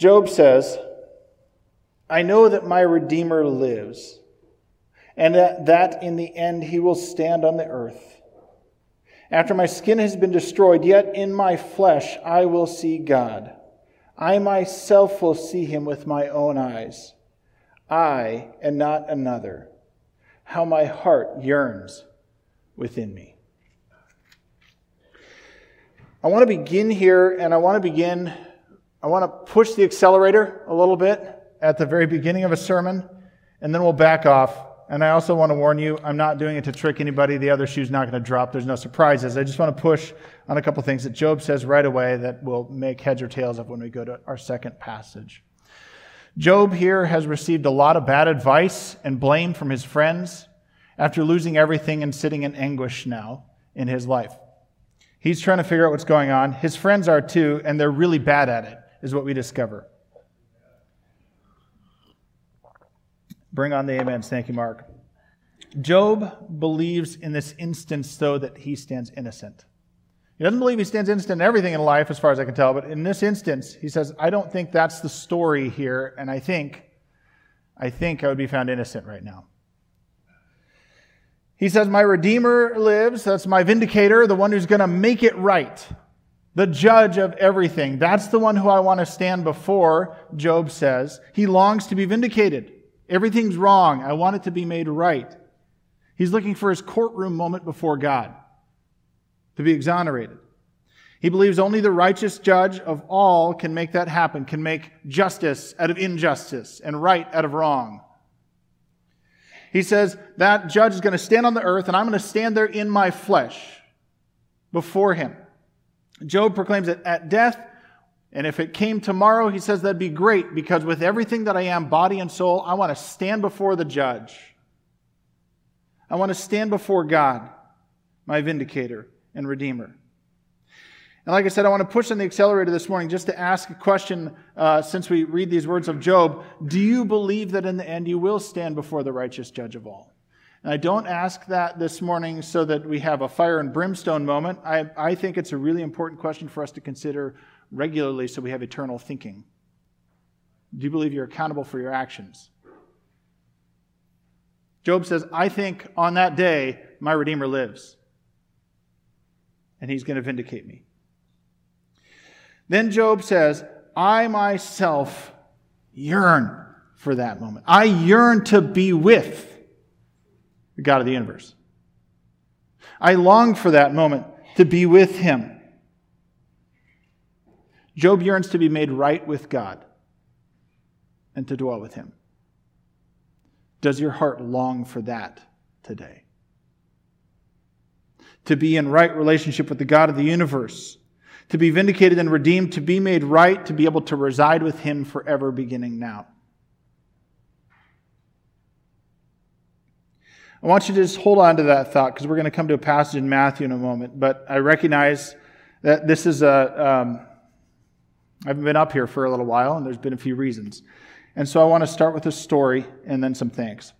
Job says, I know that my Redeemer lives, and that, that in the end he will stand on the earth. After my skin has been destroyed, yet in my flesh I will see God. I myself will see him with my own eyes. I and not another. How my heart yearns within me. I want to begin here, and I want to begin, I want to push the accelerator a little bit at the very beginning of a sermon, and then we'll back off. And I also want to warn you, I'm not doing it to trick anybody. The other shoe's not going to drop. There's no surprises. I just want to push on a couple things that Job says right away that will make heads or tails of when we go to our second passage. Job here has received a lot of bad advice and blame from his friends after losing everything and sitting in anguish now in his life. He's trying to figure out what's going on. His friends are too, and they're really bad at it, is what we discover. Bring on the amens. Thank you, Mark. Job believes in this instance, though, that he stands innocent. He doesn't believe he stands innocent in everything in life, as far as I can tell, but in this instance, he says, I don't think that's the story here, and I think, I think I would be found innocent right now. He says, My Redeemer lives. That's my vindicator, the one who's going to make it right, the judge of everything. That's the one who I want to stand before, Job says. He longs to be vindicated. Everything's wrong. I want it to be made right. He's looking for his courtroom moment before God to be exonerated. He believes only the righteous judge of all can make that happen, can make justice out of injustice and right out of wrong. He says, That judge is going to stand on the earth, and I'm going to stand there in my flesh before him. Job proclaims that at death, and if it came tomorrow, he says that'd be great because with everything that I am, body and soul, I want to stand before the judge. I want to stand before God, my vindicator and redeemer. And like I said, I want to push on the accelerator this morning just to ask a question uh, since we read these words of Job. Do you believe that in the end you will stand before the righteous judge of all? And I don't ask that this morning so that we have a fire and brimstone moment. I, I think it's a really important question for us to consider regularly so we have eternal thinking. Do you believe you're accountable for your actions? Job says, I think on that day my Redeemer lives, and he's going to vindicate me. Then Job says, I myself yearn for that moment. I yearn to be with the God of the universe. I long for that moment to be with him. Job yearns to be made right with God and to dwell with him. Does your heart long for that today? To be in right relationship with the God of the universe to be vindicated and redeemed, to be made right, to be able to reside with Him forever, beginning now. I want you to just hold on to that thought because we're going to come to a passage in Matthew in a moment. But I recognize that this is a. Um, I've been up here for a little while, and there's been a few reasons. And so I want to start with a story and then some thanks.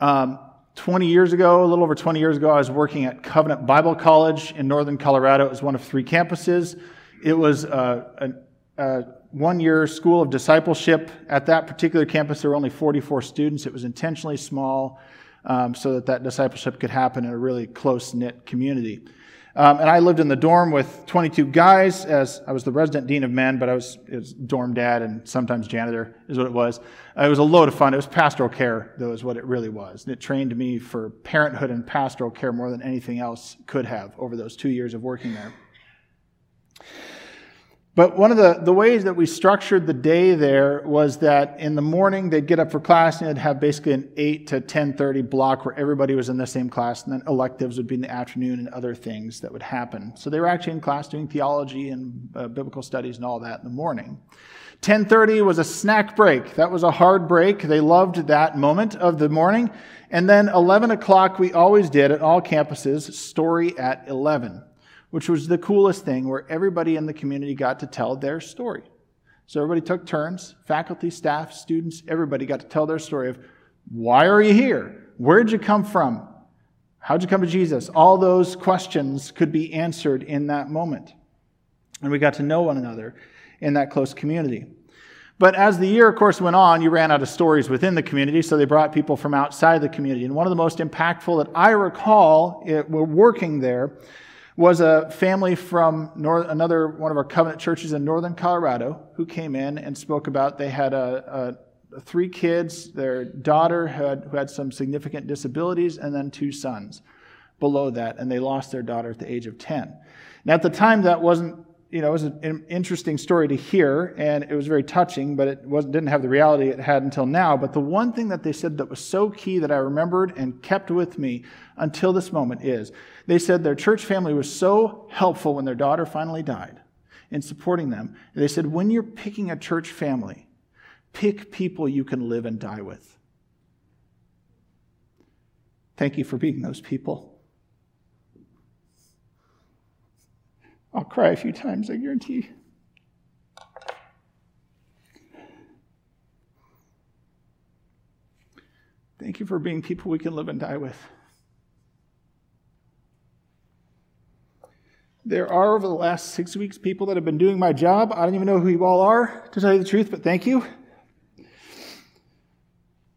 Um, 20 years ago, a little over 20 years ago, I was working at Covenant Bible College in northern Colorado. It was one of three campuses. It was a, a, a one year school of discipleship. At that particular campus, there were only 44 students. It was intentionally small um, so that that discipleship could happen in a really close knit community. Um, and I lived in the dorm with 22 guys as I was the resident dean of men, but I was, was dorm dad and sometimes janitor is what it was. Uh, it was a load of fun. It was pastoral care, though, is what it really was. And it trained me for parenthood and pastoral care more than anything else could have over those two years of working there. But one of the, the ways that we structured the day there was that in the morning they'd get up for class and they'd have basically an 8 to 10.30 block where everybody was in the same class and then electives would be in the afternoon and other things that would happen. So they were actually in class doing theology and uh, biblical studies and all that in the morning. 10:30 was a snack break. That was a hard break. They loved that moment of the morning. And then 11 o'clock, we always did at all campuses, story at 11 which was the coolest thing where everybody in the community got to tell their story. So everybody took turns, faculty, staff, students, everybody got to tell their story of why are you here? Where'd you come from? How'd you come to Jesus? All those questions could be answered in that moment. And we got to know one another. in that close community. But as the year, of course, went on, you ran out of stories within the community, so they brought people from outside the community. And one of the most impactful that I recall it, were working there was a family from north, another one of our covenant churches in northern Colorado who came in and spoke about they had a, a three kids, their daughter had, who had some significant disabilities, and then two sons below that, and they lost their daughter at the age of 10. Now, at the time, that wasn't you know, it was an interesting story to hear, and it was very touching, but it wasn't, didn't have the reality it had until now. But the one thing that they said that was so key that I remembered and kept with me until this moment is they said their church family was so helpful when their daughter finally died in supporting them. They said, when you're picking a church family, pick people you can live and die with. Thank you for being those people. I'll cry a few times, I guarantee. Thank you for being people we can live and die with. There are, over the last six weeks, people that have been doing my job. I don't even know who you all are, to tell you the truth, but thank you.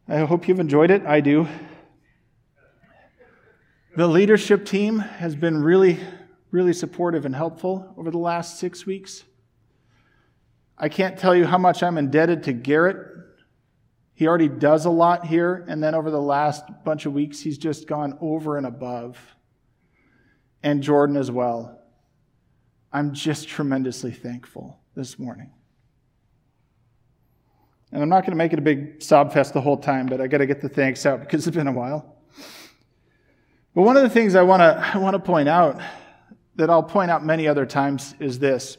I hope you've enjoyed it. I do. The leadership team has been really really supportive and helpful over the last six weeks. I can't tell you how much I'm indebted to Garrett. He already does a lot here, and then over the last bunch of weeks, he's just gone over and above. And Jordan as well. I'm just tremendously thankful this morning. And I'm not going to make it a big sob fest the whole time, but I got to get the thanks out because it's been a while. But one of the things I want to I want to point out that I'll point out many other times is this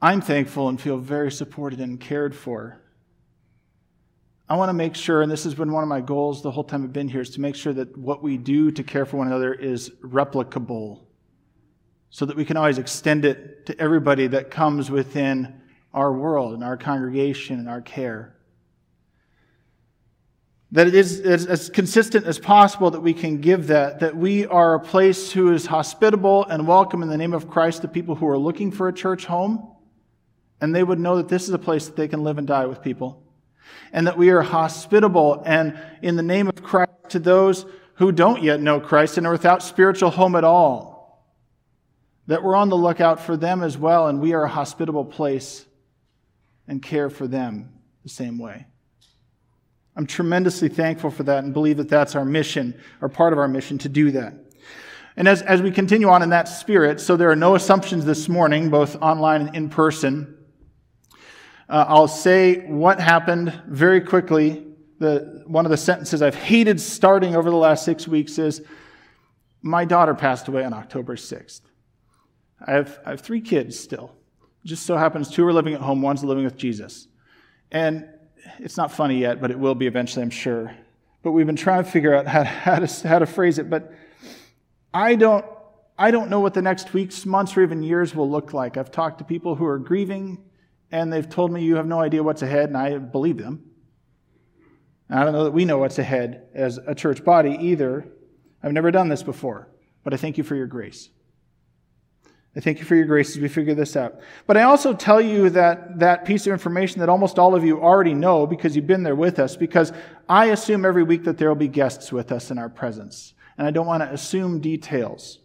I'm thankful and feel very supported and cared for. I want to make sure, and this has been one of my goals the whole time I've been here, is to make sure that what we do to care for one another is replicable so that we can always extend it to everybody that comes within our world and our congregation and our care that it is as, as, consistent as possible that we can give that, that we are a place who is hospitable and welcome in the name of Christ to people who are looking for a church home, and they would know that this is a place that they can live and die with people. And that we are hospitable and in the name of Christ to those who don't yet know Christ and are without spiritual home at all. That we're on the lookout for them as well, and we are a hospitable place and care for them the same way. I'm tremendously thankful for that and believe that that's our mission, or part of our mission to do that. And as, as we continue on in that spirit, so there are no assumptions this morning, both online and in person. Uh, I'll say what happened very quickly. The, one of the sentences I've hated starting over the last six weeks is My daughter passed away on October 6th. I have, I have three kids still. Just so happens two are living at home, one's living with Jesus. And it's not funny yet, but it will be eventually, I'm sure. But we've been trying to figure out how, how, to, how to phrase it. But I don't, I don't know what the next weeks, months, or even years will look like. I've talked to people who are grieving, and they've told me you have no idea what's ahead, and I believe them. I don't know that we know what's ahead as a church body either. I've never done this before, but I thank you for your grace. I thank you for your grace as we figure this out. But I also tell you that that piece of information that almost all of you already know because you've been there with us, because I assume every week that there will be guests with us in our presence. And I don't want to assume details.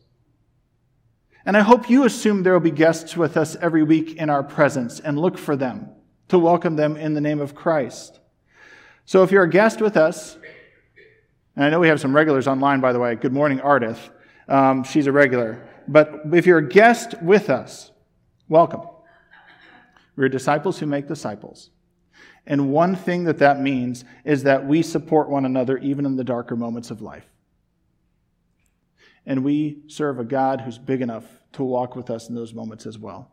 And I hope you assume there will be guests with us every week in our presence and look for them to welcome them in the name of Christ. So if you're a guest with us, and I know we have some regulars online, by the way. Good morning, Ardith. Um, she's a regular. But if you're a guest with us, welcome. We're disciples who make disciples. And one thing that that means is that we support one another even in the darker moments of life. And we serve a God who's big enough to walk with us in those moments as well.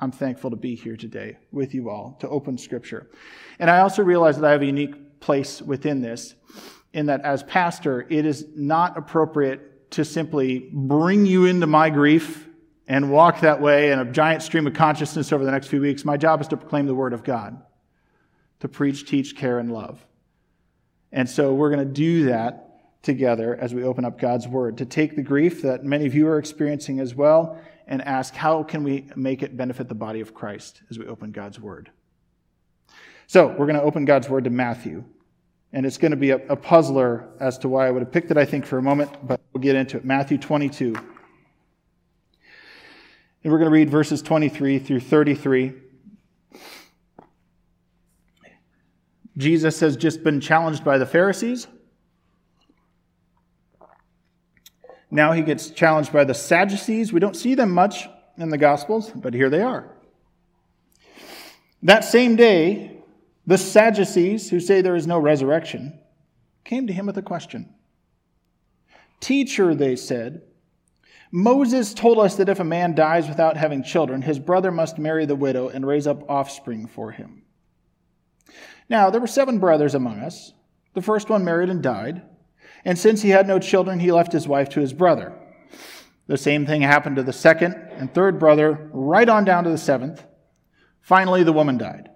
I'm thankful to be here today with you all to open Scripture. And I also realize that I have a unique place within this, in that as pastor, it is not appropriate to simply bring you into my grief and walk that way in a giant stream of consciousness over the next few weeks. My job is to proclaim the Word of God, to preach, teach, care, and love. And so we're going to do that together as we open up God's Word, to take the grief that many of you are experiencing as well and ask how can we make it benefit the body of Christ as we open God's Word. So we're going to open God's Word to Matthew. And it's going to be a, a, puzzler as to why I would have picked it, I think, for a moment, but we'll get into it. Matthew 22. And we're going to read verses 23 through 33. Jesus has just been challenged by the Pharisees. Now he gets challenged by the Sadducees. We don't see them much in the Gospels, but here they are. That same day, the Sadducees, who say there is no resurrection, came to him with a question. Teacher, they said, Moses told us that if a man dies without having children, his brother must marry the widow and raise up offspring for him. Now, there were seven brothers among us. The first one married and died. And since he had no children, he left his wife to his brother. The same thing happened to the second and third brother, right on down to the seventh. Finally, the woman died.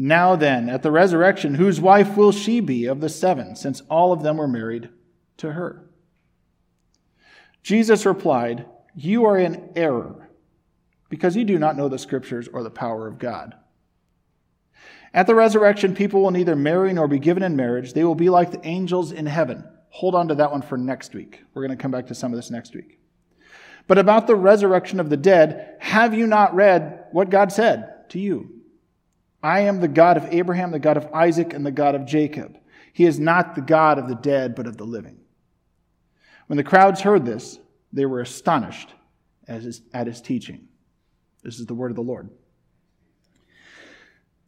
Now then, at the resurrection, whose wife will she be of the seven, since all of them were married to her? Jesus replied, You are in error, because you do not know the scriptures or the power of God. At the resurrection, people will neither marry nor be given in marriage. They will be like the angels in heaven. Hold on to that one for next week. We're going to come back to some of this next week. But about the resurrection of the dead, have you not read what God said to you? I am the God of Abraham, the God of Isaac, and the God of Jacob. He is not the God of the dead, but of the living. When the crowds heard this, they were astonished at his, teaching. This is the word of the Lord.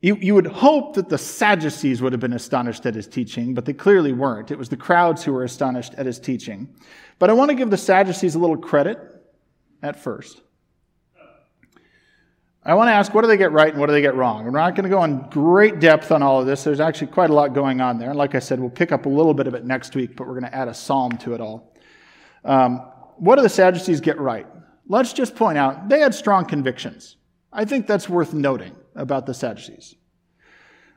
You, you would hope that the Sadducees would have been astonished at his teaching, but they clearly weren't. It was the crowds who were astonished at his teaching. But I want to give the Sadducees a little credit at first. I want to ask, what do they get right and what do they get wrong? We're not going to go in great depth on all of this. There's actually quite a lot going on there. And like I said, we'll pick up a little bit of it next week, but we're going to add a psalm to it all. Um, what do the Sadducees get right? Let's just point out they had strong convictions. I think that's worth noting about the Sadducees.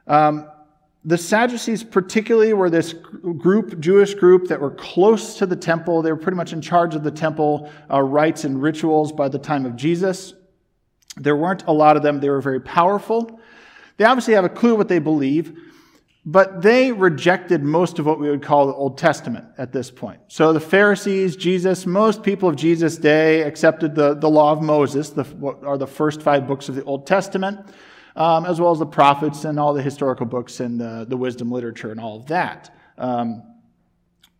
Um, the Sadducees, particularly, were this group, Jewish group, that were close to the temple. They were pretty much in charge of the temple uh, rites and rituals by the time of Jesus. There weren't a lot of them. They were very powerful. They obviously have a clue what they believe, but they rejected most of what we would call the Old Testament at this point. So the Pharisees, Jesus, most people of Jesus' day accepted the, the law of Moses, the, what are the first five books of the Old Testament, um, as well as the prophets and all the historical books and the, the wisdom literature and all of that. Um,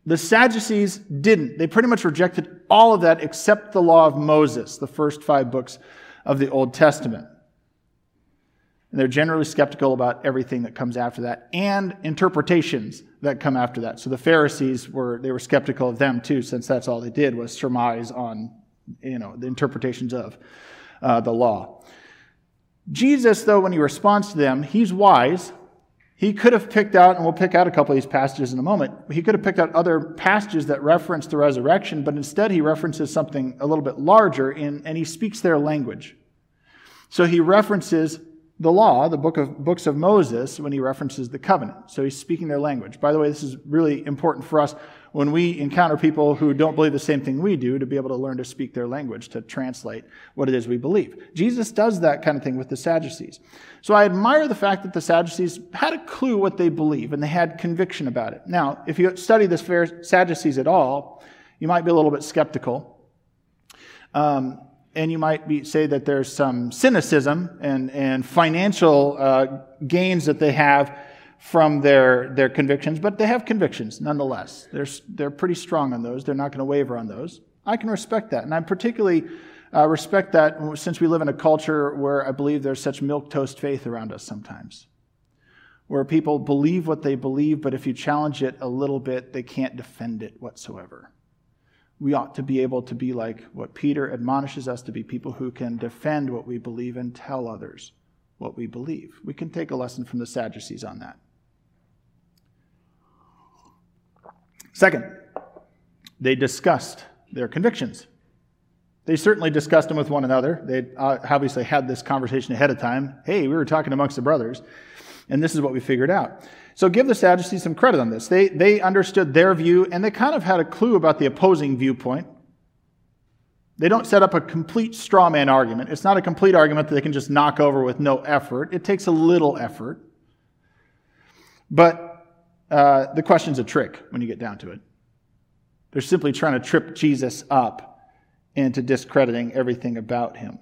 the Sadducees didn't. They pretty much rejected all of that except the law of Moses, the first five books of the Old Testament. And they're generally skeptical about everything that comes after that and interpretations that come after that. So the Pharisees were, they were skeptical of them too, since that's all they did was surmise on, you know, the interpretations of uh, the law. Jesus, though, when he responds to them, he's wise. He could have picked out, and we'll pick out a couple of these passages in a moment, he could have picked out other passages that reference the resurrection, but instead he references something a little bit larger, in, and he speaks their language. So he references the law, the book of books of Moses, when he references the covenant. So he's speaking their language. By the way, this is really important for us when we encounter people who don't believe the same thing we do to be able to learn to speak their language, to translate what it is we believe. Jesus does that kind of thing with the Sadducees. So I admire the fact that the Sadducees had a clue what they believe and they had conviction about it. Now, if you study the Sadducees at all, you might be a little bit skeptical. Um, and you might be, say that there's some cynicism and, and financial uh, gains that they have from their, their convictions, but they have convictions nonetheless. They're, they're pretty strong on those. They're not going to waver on those. I can respect that. And I particularly uh, respect that since we live in a culture where I believe there's such milquetoast faith around us sometimes. Where people believe what they believe, but if you challenge it a little bit, they can't defend it whatsoever we ought to be able to be like what Peter admonishes us to be people who can defend what we believe and tell others what we believe. We can take a lesson from the Sadducees on that. Second, they discussed their convictions. They certainly discussed them with one another. They uh, obviously had this conversation ahead of time. Hey, we were talking amongst the brothers, and this is what we figured out. So give the Sadducees some credit on this. They, they understood their view and they kind of had a clue about the opposing viewpoint. They don't set up a complete straw man argument. It's not a complete argument that they can just knock over with no effort. It takes a little effort. But uh, the question's a trick when you get down to it. They're simply trying to trip Jesus up into discrediting everything about him.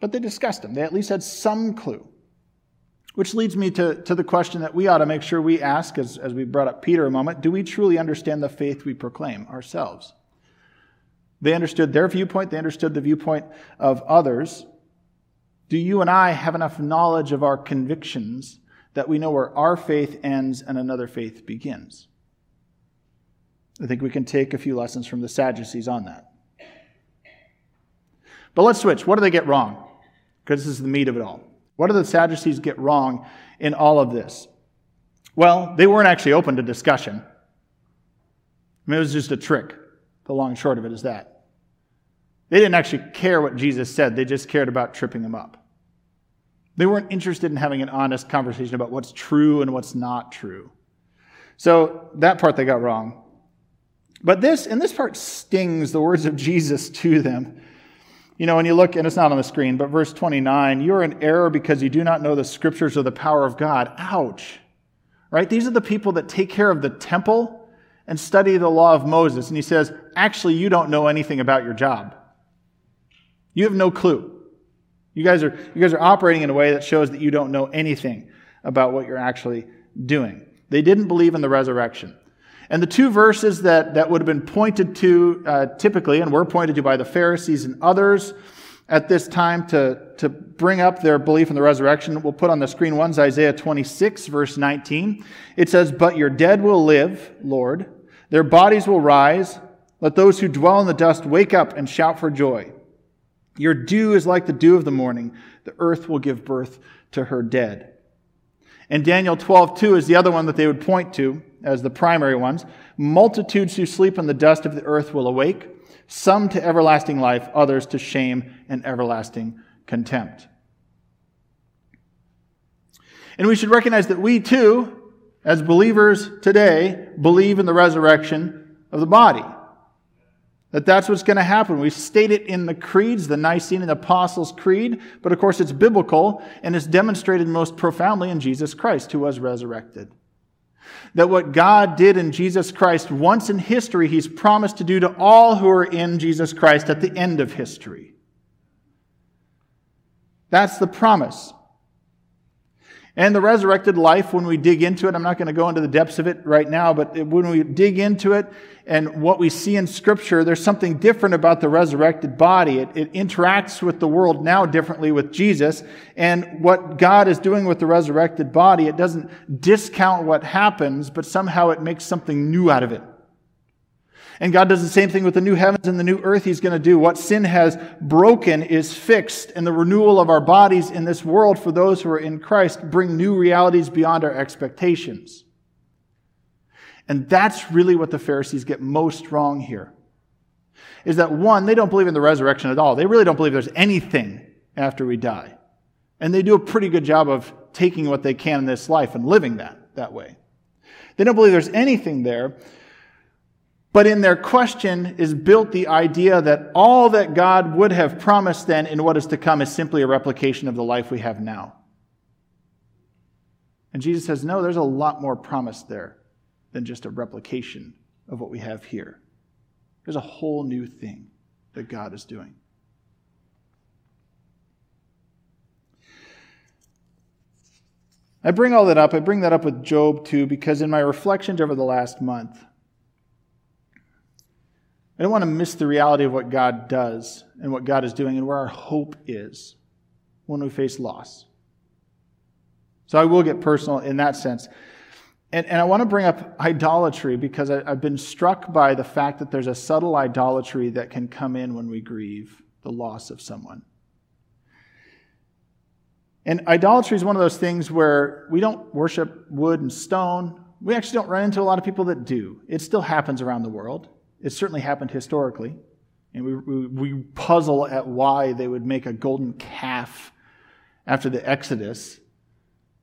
But they discussed him. They at least had some clue. Which leads me to, to the question that we ought to make sure we ask, as, as we brought up Peter a moment do we truly understand the faith we proclaim ourselves? They understood their viewpoint, they understood the viewpoint of others. Do you and I have enough knowledge of our convictions that we know where our faith ends and another faith begins? I think we can take a few lessons from the Sadducees on that. But let's switch. What do they get wrong? Because this is the meat of it all. What do the Sadducees get wrong in all of this? Well, they weren't actually open to discussion. I mean, it was just a trick. The long short of it is that. They didn't actually care what Jesus said, they just cared about tripping him up. They weren't interested in having an honest conversation about what's true and what's not true. So that part they got wrong. But this, and this part stings the words of Jesus to them. You know, when you look, and it's not on the screen, but verse 29, you're in error because you do not know the scriptures or the power of God. Ouch. Right? These are the people that take care of the temple and study the law of Moses. And he says, actually, you don't know anything about your job. You have no clue. You guys are, you guys are operating in a way that shows that you don't know anything about what you're actually doing. They didn't believe in the resurrection. And the two verses that, that would have been pointed to uh, typically, and were pointed to by the Pharisees and others at this time to, to bring up their belief in the resurrection, we'll put on the screen one's Isaiah 26, verse 19. It says, But your dead will live, Lord. Their bodies will rise. Let those who dwell in the dust wake up and shout for joy. Your dew is like the dew of the morning. The earth will give birth to her dead. And Daniel 12, 2 is the other one that they would point to as the primary ones. Multitudes who sleep in the dust of the earth will awake, some to everlasting life, others to shame and everlasting contempt. And we should recognize that we too, as believers today, believe in the resurrection of the body. That that's what's going to happen. We state it in the creeds, the Nicene and Apostles' Creed, but of course it's biblical and it's demonstrated most profoundly in Jesus Christ, who was resurrected. That what God did in Jesus Christ once in history, He's promised to do to all who are in Jesus Christ at the end of history. That's the promise. And the resurrected life, when we dig into it, I'm not going to go into the depths of it right now, but when we dig into it and what we see in Scripture, there's something different about the resurrected body. It, it, interacts with the world now differently with Jesus. And what God is doing with the resurrected body, it doesn't discount what happens, but somehow it makes something new out of it. And God does the same thing with the new heavens and the new earth He's going to do. What sin has broken is fixed, and the renewal of our bodies in this world for those who are in Christ bring new realities beyond our expectations. And that's really what the Pharisees get most wrong here. Is that one, they don't believe in the resurrection at all. They really don't believe there's anything after we die. And they do a pretty good job of taking what they can in this life and living that that way. They don't believe there's anything there. But in their question is built the idea that all that God would have promised then in what is to come is simply a replication of the life we have now. And Jesus says, no, there's a lot more promised there than just a replication of what we have here. There's a whole new thing that God is doing. I bring all that up. I bring that up with Job too, because in my reflections over the last month, I don't want to miss the reality of what God does and what God is doing and where our hope is when we face loss. So I will get personal in that sense. And, and I want to bring up idolatry because I, I've been struck by the fact that there's a subtle idolatry that can come in when we grieve the loss of someone. And idolatry is one of those things where we don't worship wood and stone. We actually don't run into a lot of people that do. It still happens around the world. It certainly happened historically. And we, we, we puzzle at why they would make a golden calf after the Exodus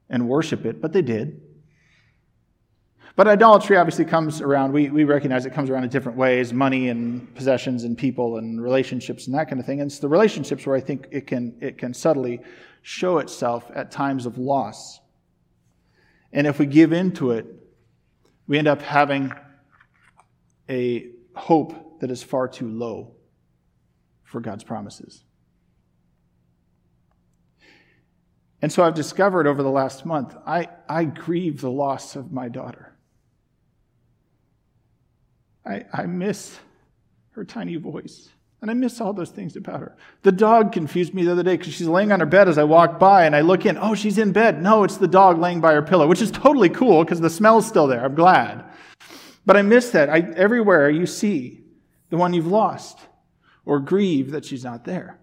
and worship it, but they did. But idolatry obviously comes around, we, we recognize it comes around in different ways money and possessions and people and relationships and that kind of thing. And it's the relationships where I think it can, it can subtly show itself at times of loss. And if we give into it, we end up having a hope that is far too low for God's promises. And so I've discovered over the last month, I, I grieve the loss of my daughter. I, I miss her tiny voice. And I miss all those things about her. The dog confused me the other day because she's laying on her bed as I walk by and I look in. Oh, she's in bed. No, it's the dog laying by her pillow, which is totally cool because the smell's still there. I'm glad. But I miss that. I, everywhere you see the one you've lost or grieve that she's not there.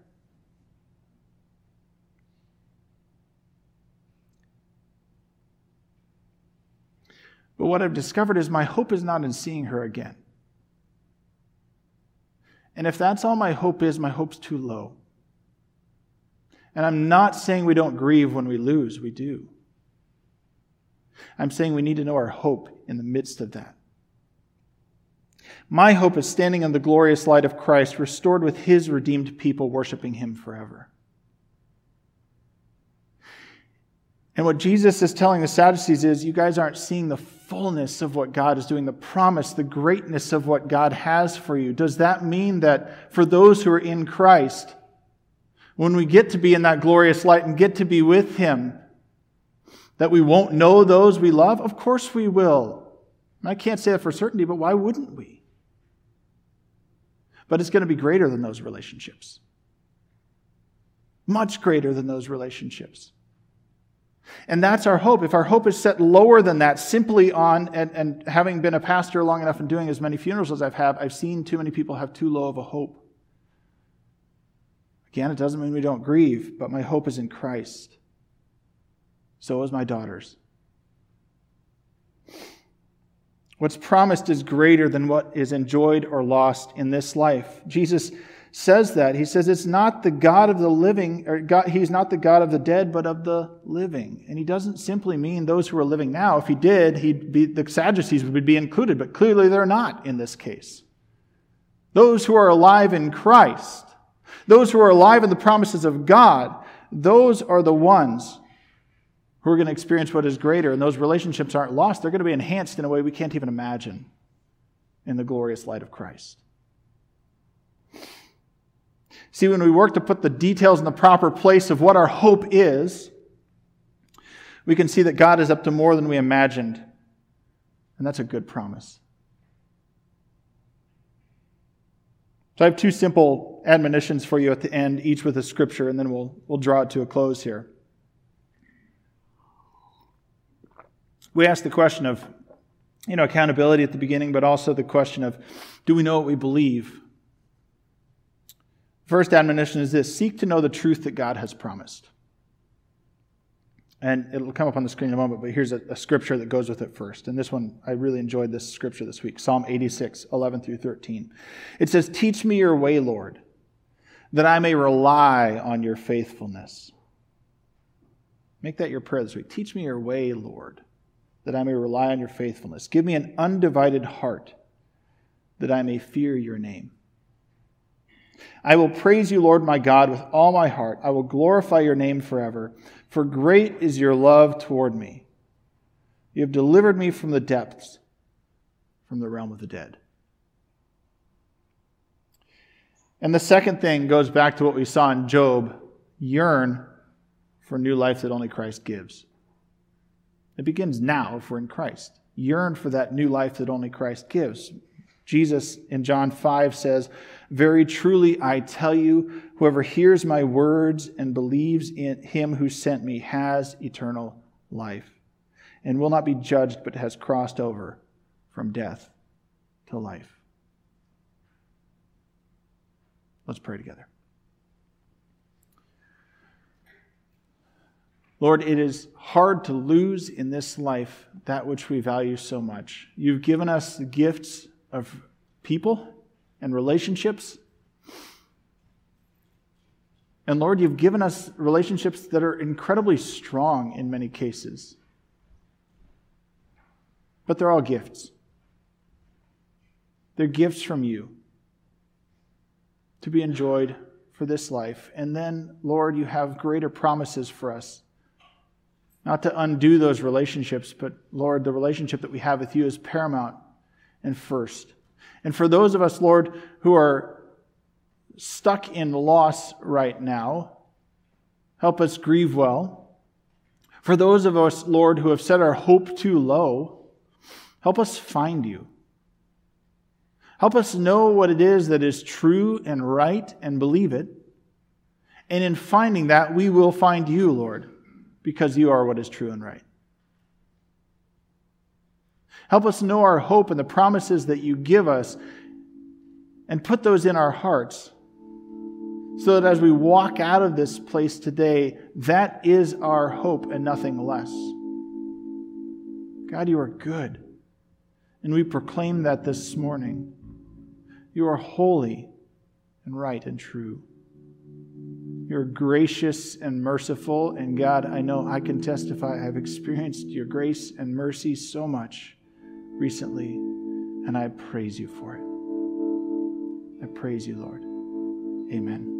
But what I've discovered is my hope is not in seeing her again. And if that's all my hope is, my hope's too low. And I'm not saying we don't grieve when we lose, we do. I'm saying we need to know our hope in the midst of that. My hope is standing in the glorious light of Christ, restored with his redeemed people, worshiping him forever. And what Jesus is telling the Sadducees is you guys aren't seeing the fullness of what God is doing, the promise, the greatness of what God has for you. Does that mean that for those who are in Christ, when we get to be in that glorious light and get to be with Him, that we won't know those we love? Of course we will. I can't say that for certainty, but why wouldn't we? But it's going to be greater than those relationships. Much greater than those relationships. And that's our hope. If our hope is set lower than that, simply on, and, and having been a pastor long enough and doing as many funerals as I've had, I've seen too many people have too low of a hope. Again, it doesn't mean we don't grieve, but my hope is in Christ. So is my daughter's. What's promised is greater than what is enjoyed or lost in this life. Jesus says that. He says it's not the God of the living, or God, he's not the God of the dead, but of the living. And he doesn't simply mean those who are living now. If he did, he'd be, the Sadducees would be included, but clearly they're not in this case. Those who are alive in Christ, those who are alive in the promises of God, those are the ones who are going to experience what is greater, and those relationships aren't lost. They're going to be enhanced in a way we can't even imagine in the glorious light of Christ. See, when we work to put the details in the proper place of what our hope is, we can see that God is up to more than we imagined. And that's a good promise. So I have two simple admonitions for you at the end, each with a scripture, and then we'll, we'll draw it to a close here. We asked the question of, you know, accountability at the beginning, but also the question of, do we know what we believe? First admonition is this seek to know the truth that God has promised. And it'll come up on the screen in a moment, but here's a, a, scripture that goes with it first. And this one, I really enjoyed this scripture this week Psalm 86, 11 through 13. It says, Teach me your way, Lord, that I may rely on your faithfulness. Make that your prayer this week. Teach me your way, Lord, that I may rely on your faithfulness. Give me an undivided heart, that I may fear your name. I will praise you, Lord my God, with all my heart. I will glorify your name forever, for great is your love toward me. You have delivered me from the depths, from the realm of the dead. And the second thing goes back to what we saw in Job yearn for new life that only Christ gives. It begins now if we're in Christ. Yearn for that new life that only Christ gives. Jesus in John 5 says, Very truly I tell you, whoever hears my words and believes in him who sent me has eternal life and will not be judged, but has crossed over from death to life. Let's pray together. Lord, it is hard to lose in this life that which we value so much. You've given us the gifts of people and relationships. And Lord, you've given us relationships that are incredibly strong in many cases. But they're all gifts. They're gifts from you to be enjoyed for this life. And then, Lord, you have greater promises for us. Not to undo those relationships, but Lord, the relationship that we have with you is paramount and first. And for those of us, Lord, who are stuck in loss right now, help us grieve well. For those of us, Lord, who have set our hope too low, help us find you. Help us know what it is that is true and right and believe it. And in finding that, we will find you, Lord, because you are what is true and right. Help us know our hope and the promises that you give us and put those in our hearts so that as we walk out of this place today, that is our hope and nothing less. God, you are good. And we proclaim that this morning. You are holy and right and true. You're gracious and merciful. And God, I know I can testify I've experienced your grace and mercy so much recently, and I praise you for it. I praise you, Lord. Amen.